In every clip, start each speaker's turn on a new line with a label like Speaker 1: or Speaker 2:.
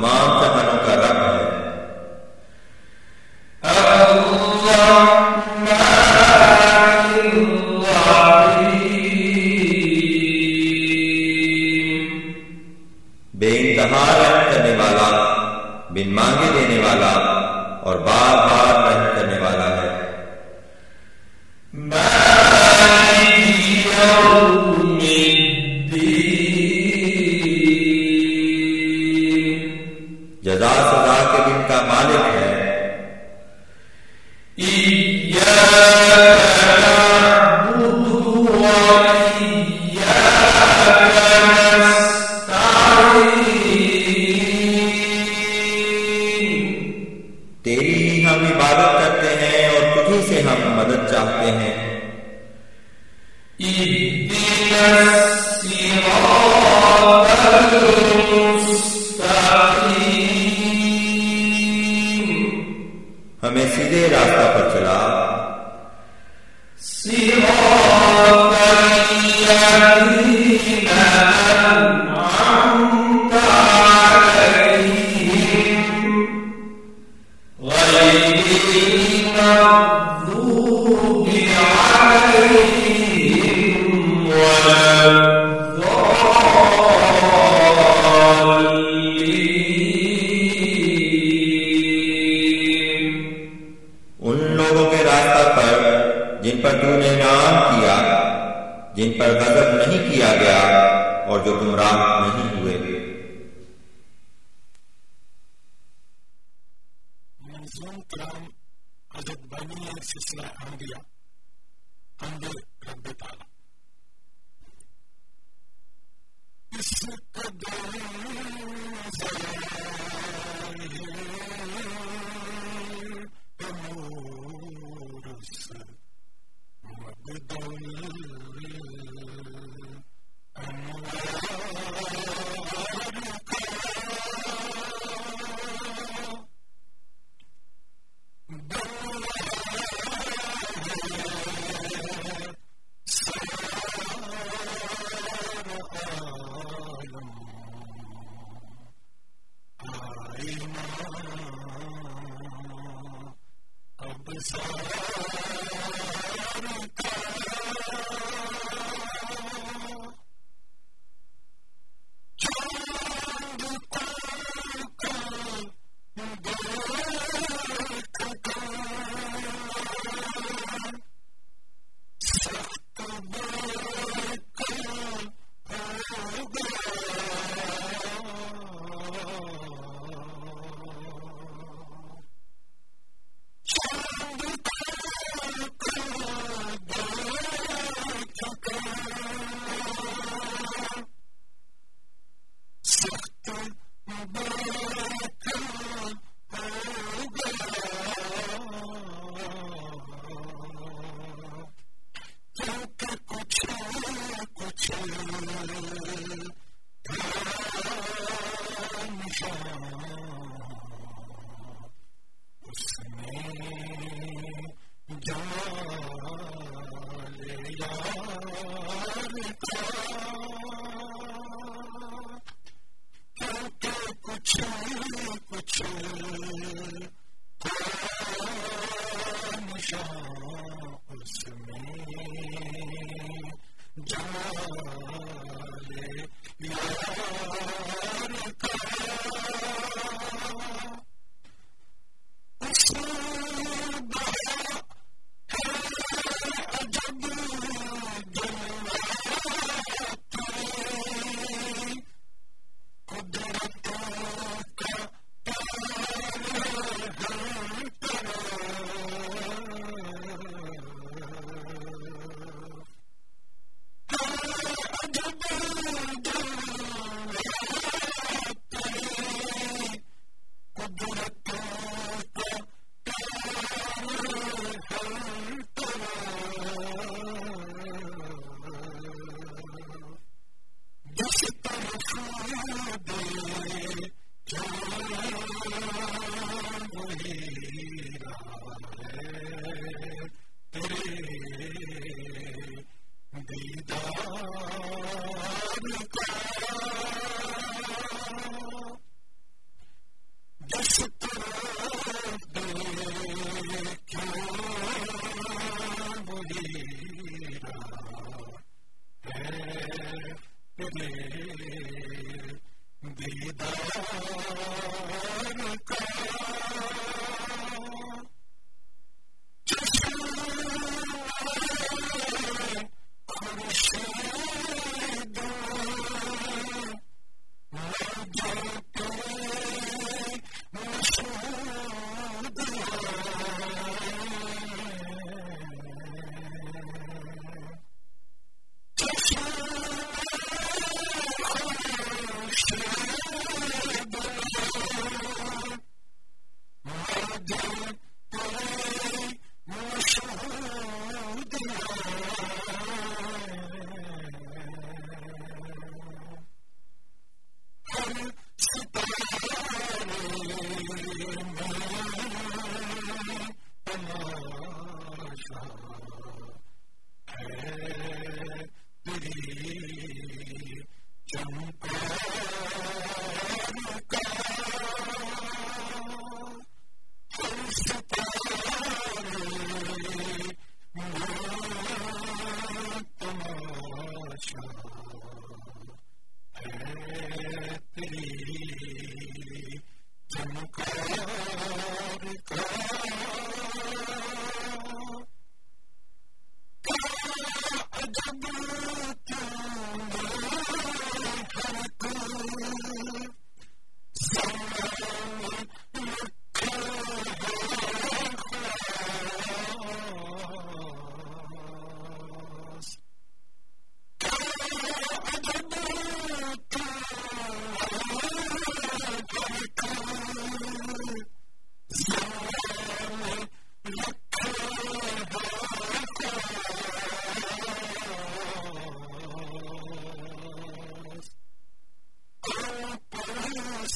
Speaker 1: تمام جہانوں کا مر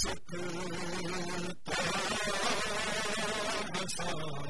Speaker 1: سکتا س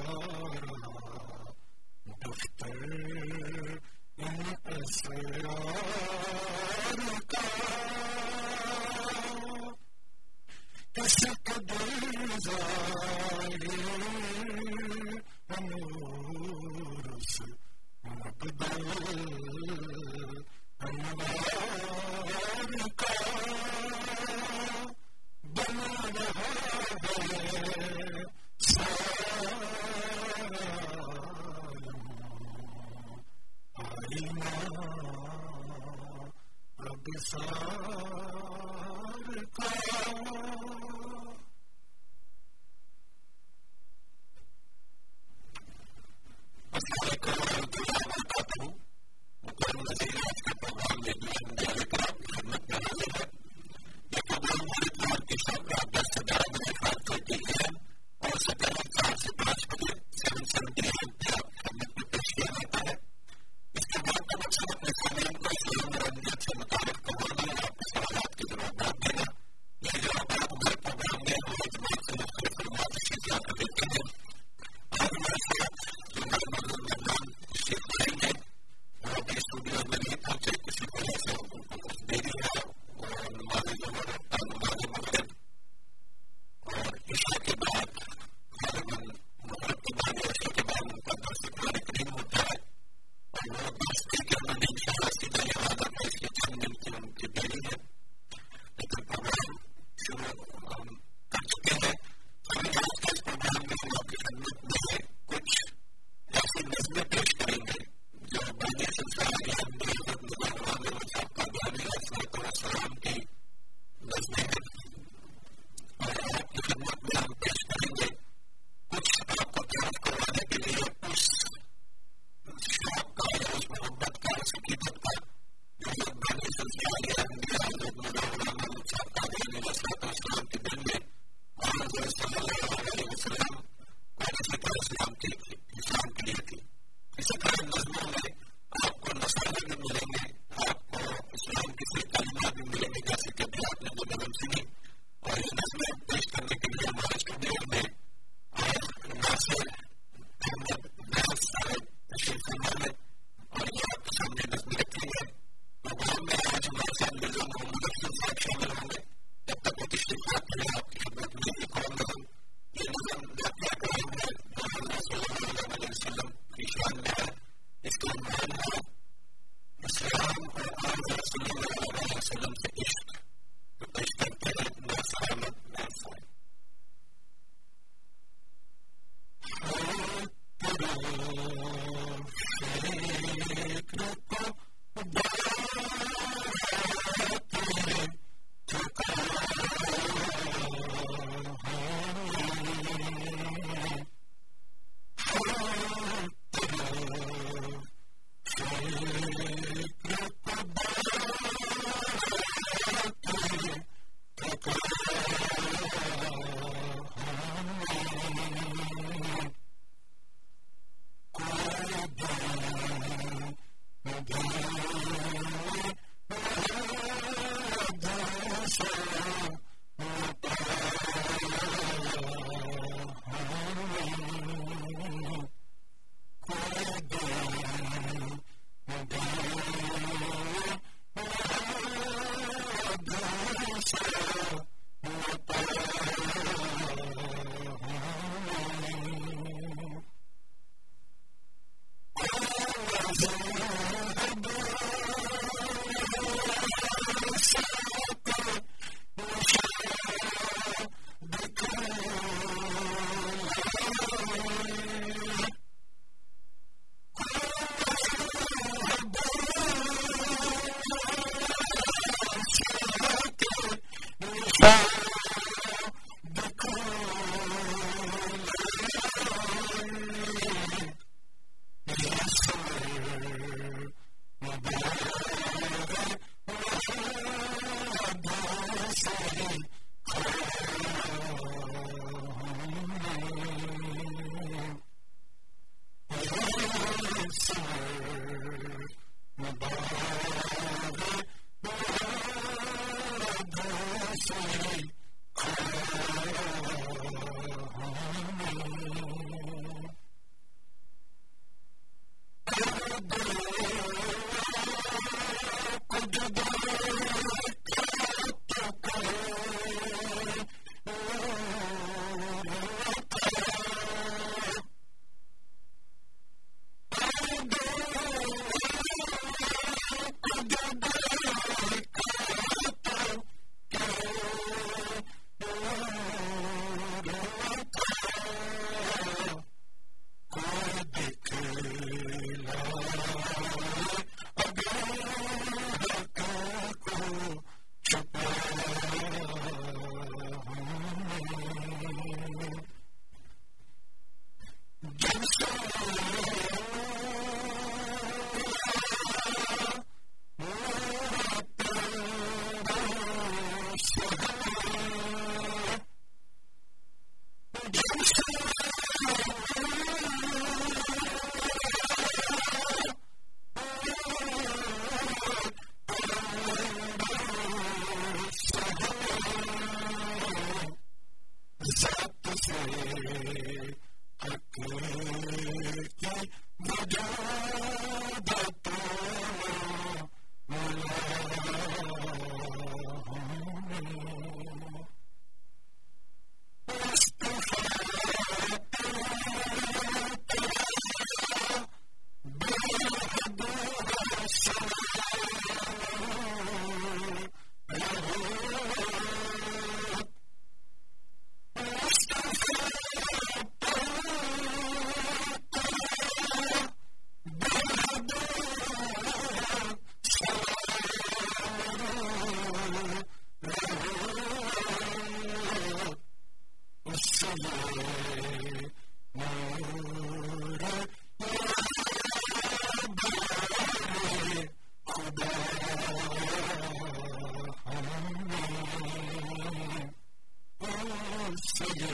Speaker 1: سج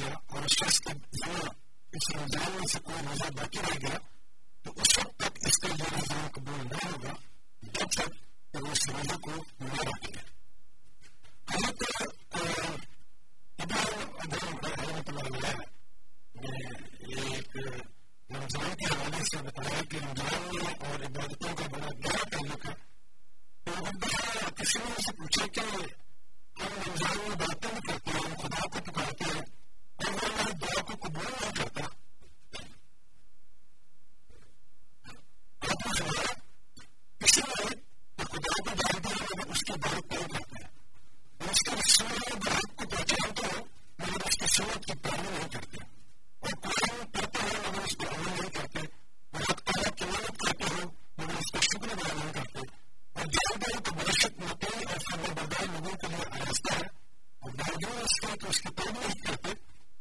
Speaker 1: گیا اور شخص کا یہاں اس رمضان میں سے کوئی روزہ باقی رہ گیا تو اس وقت تک اس کا یہ قبول نہ ہوگا جب تک وہ اس کو نہ
Speaker 2: رکھے حضرت ایک
Speaker 3: رمضان کے
Speaker 4: حوالے سے بتایا کہ رمضان میں اور عبادتوں کا بڑا گہرا تعلق ہے تو کسی نے سے پوچھا کہ ہم رمضان میں باتیں بھی کرتے ہیں خدا کو پکارتے ہیں اس کی بات تعلیم کرتے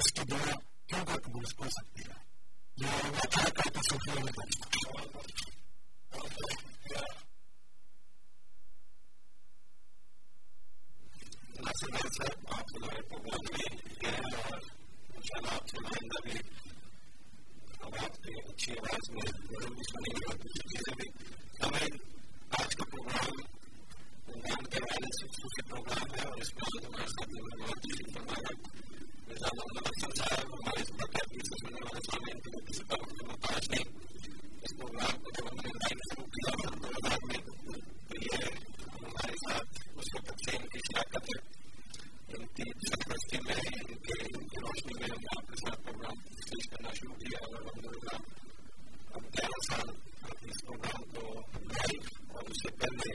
Speaker 4: اس کیوں کا قبول سکتی ہے پروگرام اور اس کے ہمارے یونیورسٹی پروگرام کرنا شروع اور اس سے پہلے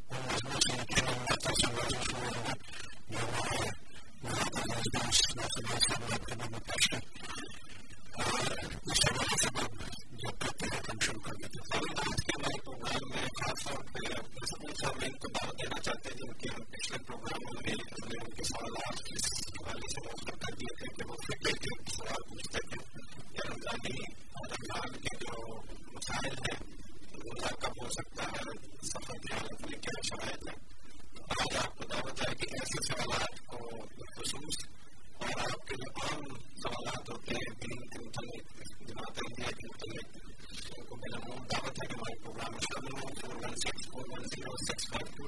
Speaker 4: سوال ہے اور دینا چاہتے تھے پروگرام ہو گئے تھے سوال پوچھتے تھے مسائل ہے کب ہو سکتا ہے سفر کی حالت میں کیا شرائط ہے آج آپ کو دعوت ہے کہ ایسے سوالات کو خصوص اور آپ کے جو عام سوالات ہوتے ہیں دین کے متعلق جماعت انڈیا کے متعلق ان کو میرا دعوت ہے کہ ہمارے پروگرام میں شامل ہوں four one six four one zero six five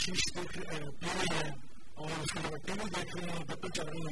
Speaker 2: شیش دیکھ پی رہے ہیں اور اس کے بعد ٹی وی دیکھ رہے ہیں بپو اچھا چل رہی ہیں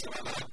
Speaker 2: سوال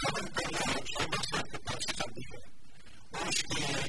Speaker 2: کی بات چودہ ساتھ جاتی ہے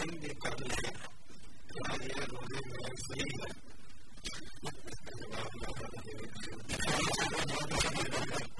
Speaker 2: دن بھی کر روزے میں مندر پردیش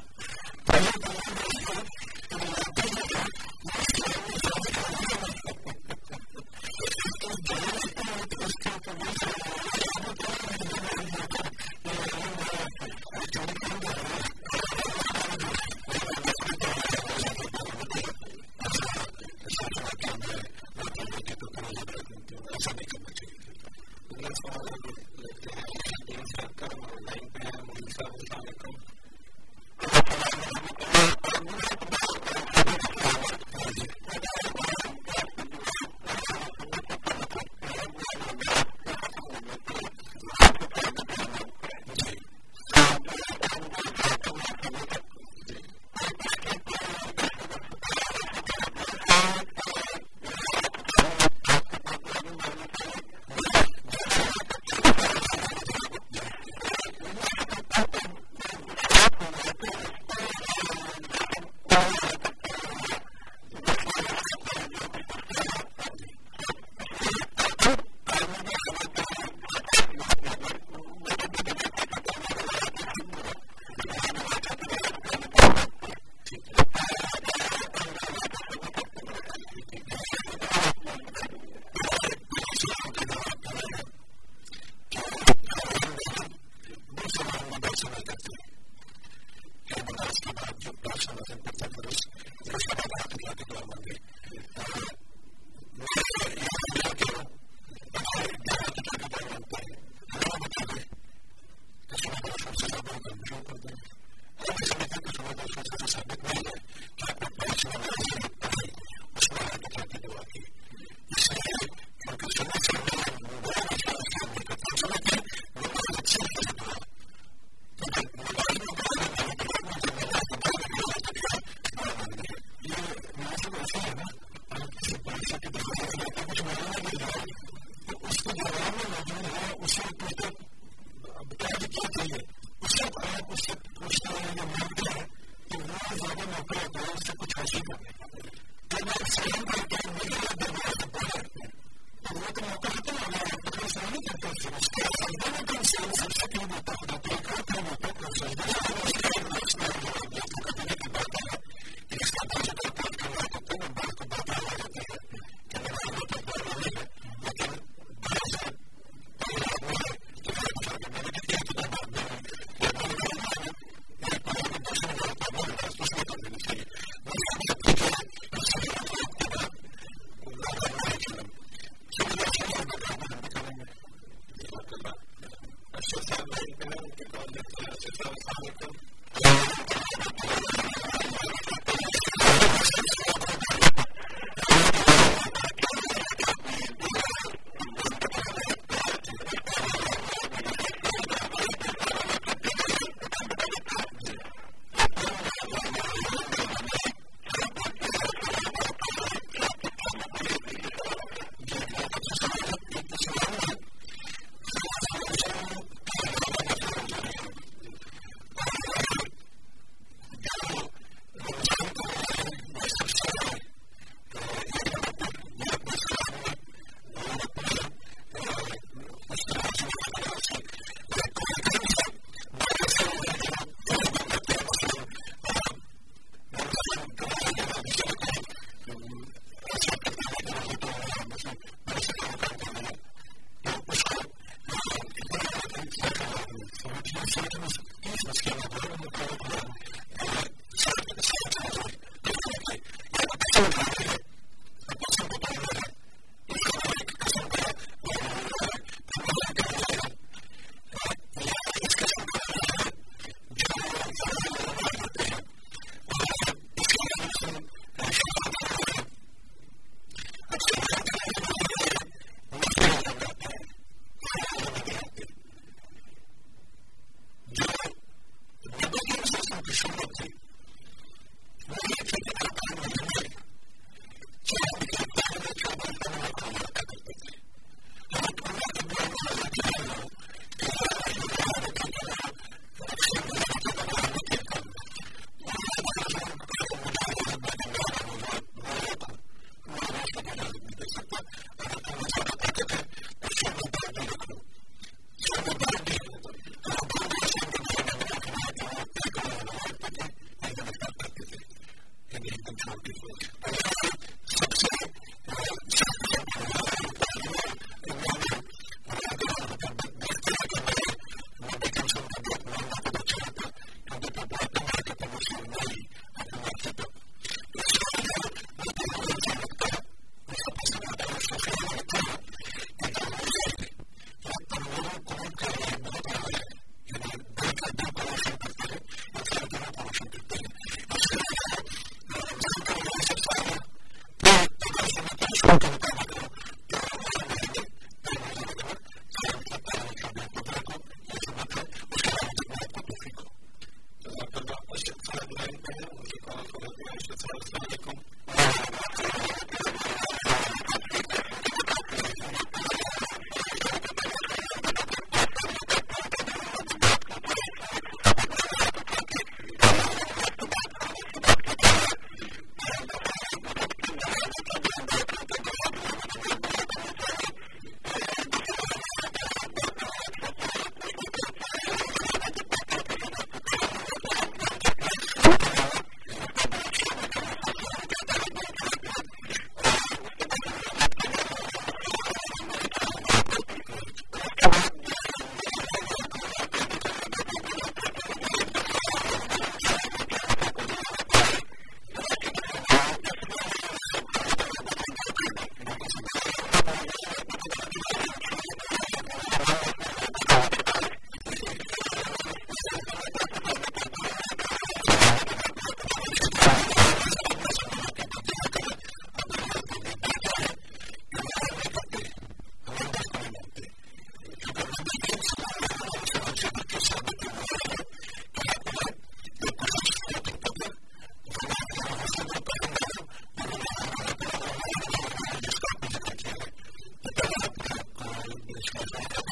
Speaker 2: کی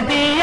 Speaker 5: مدینہ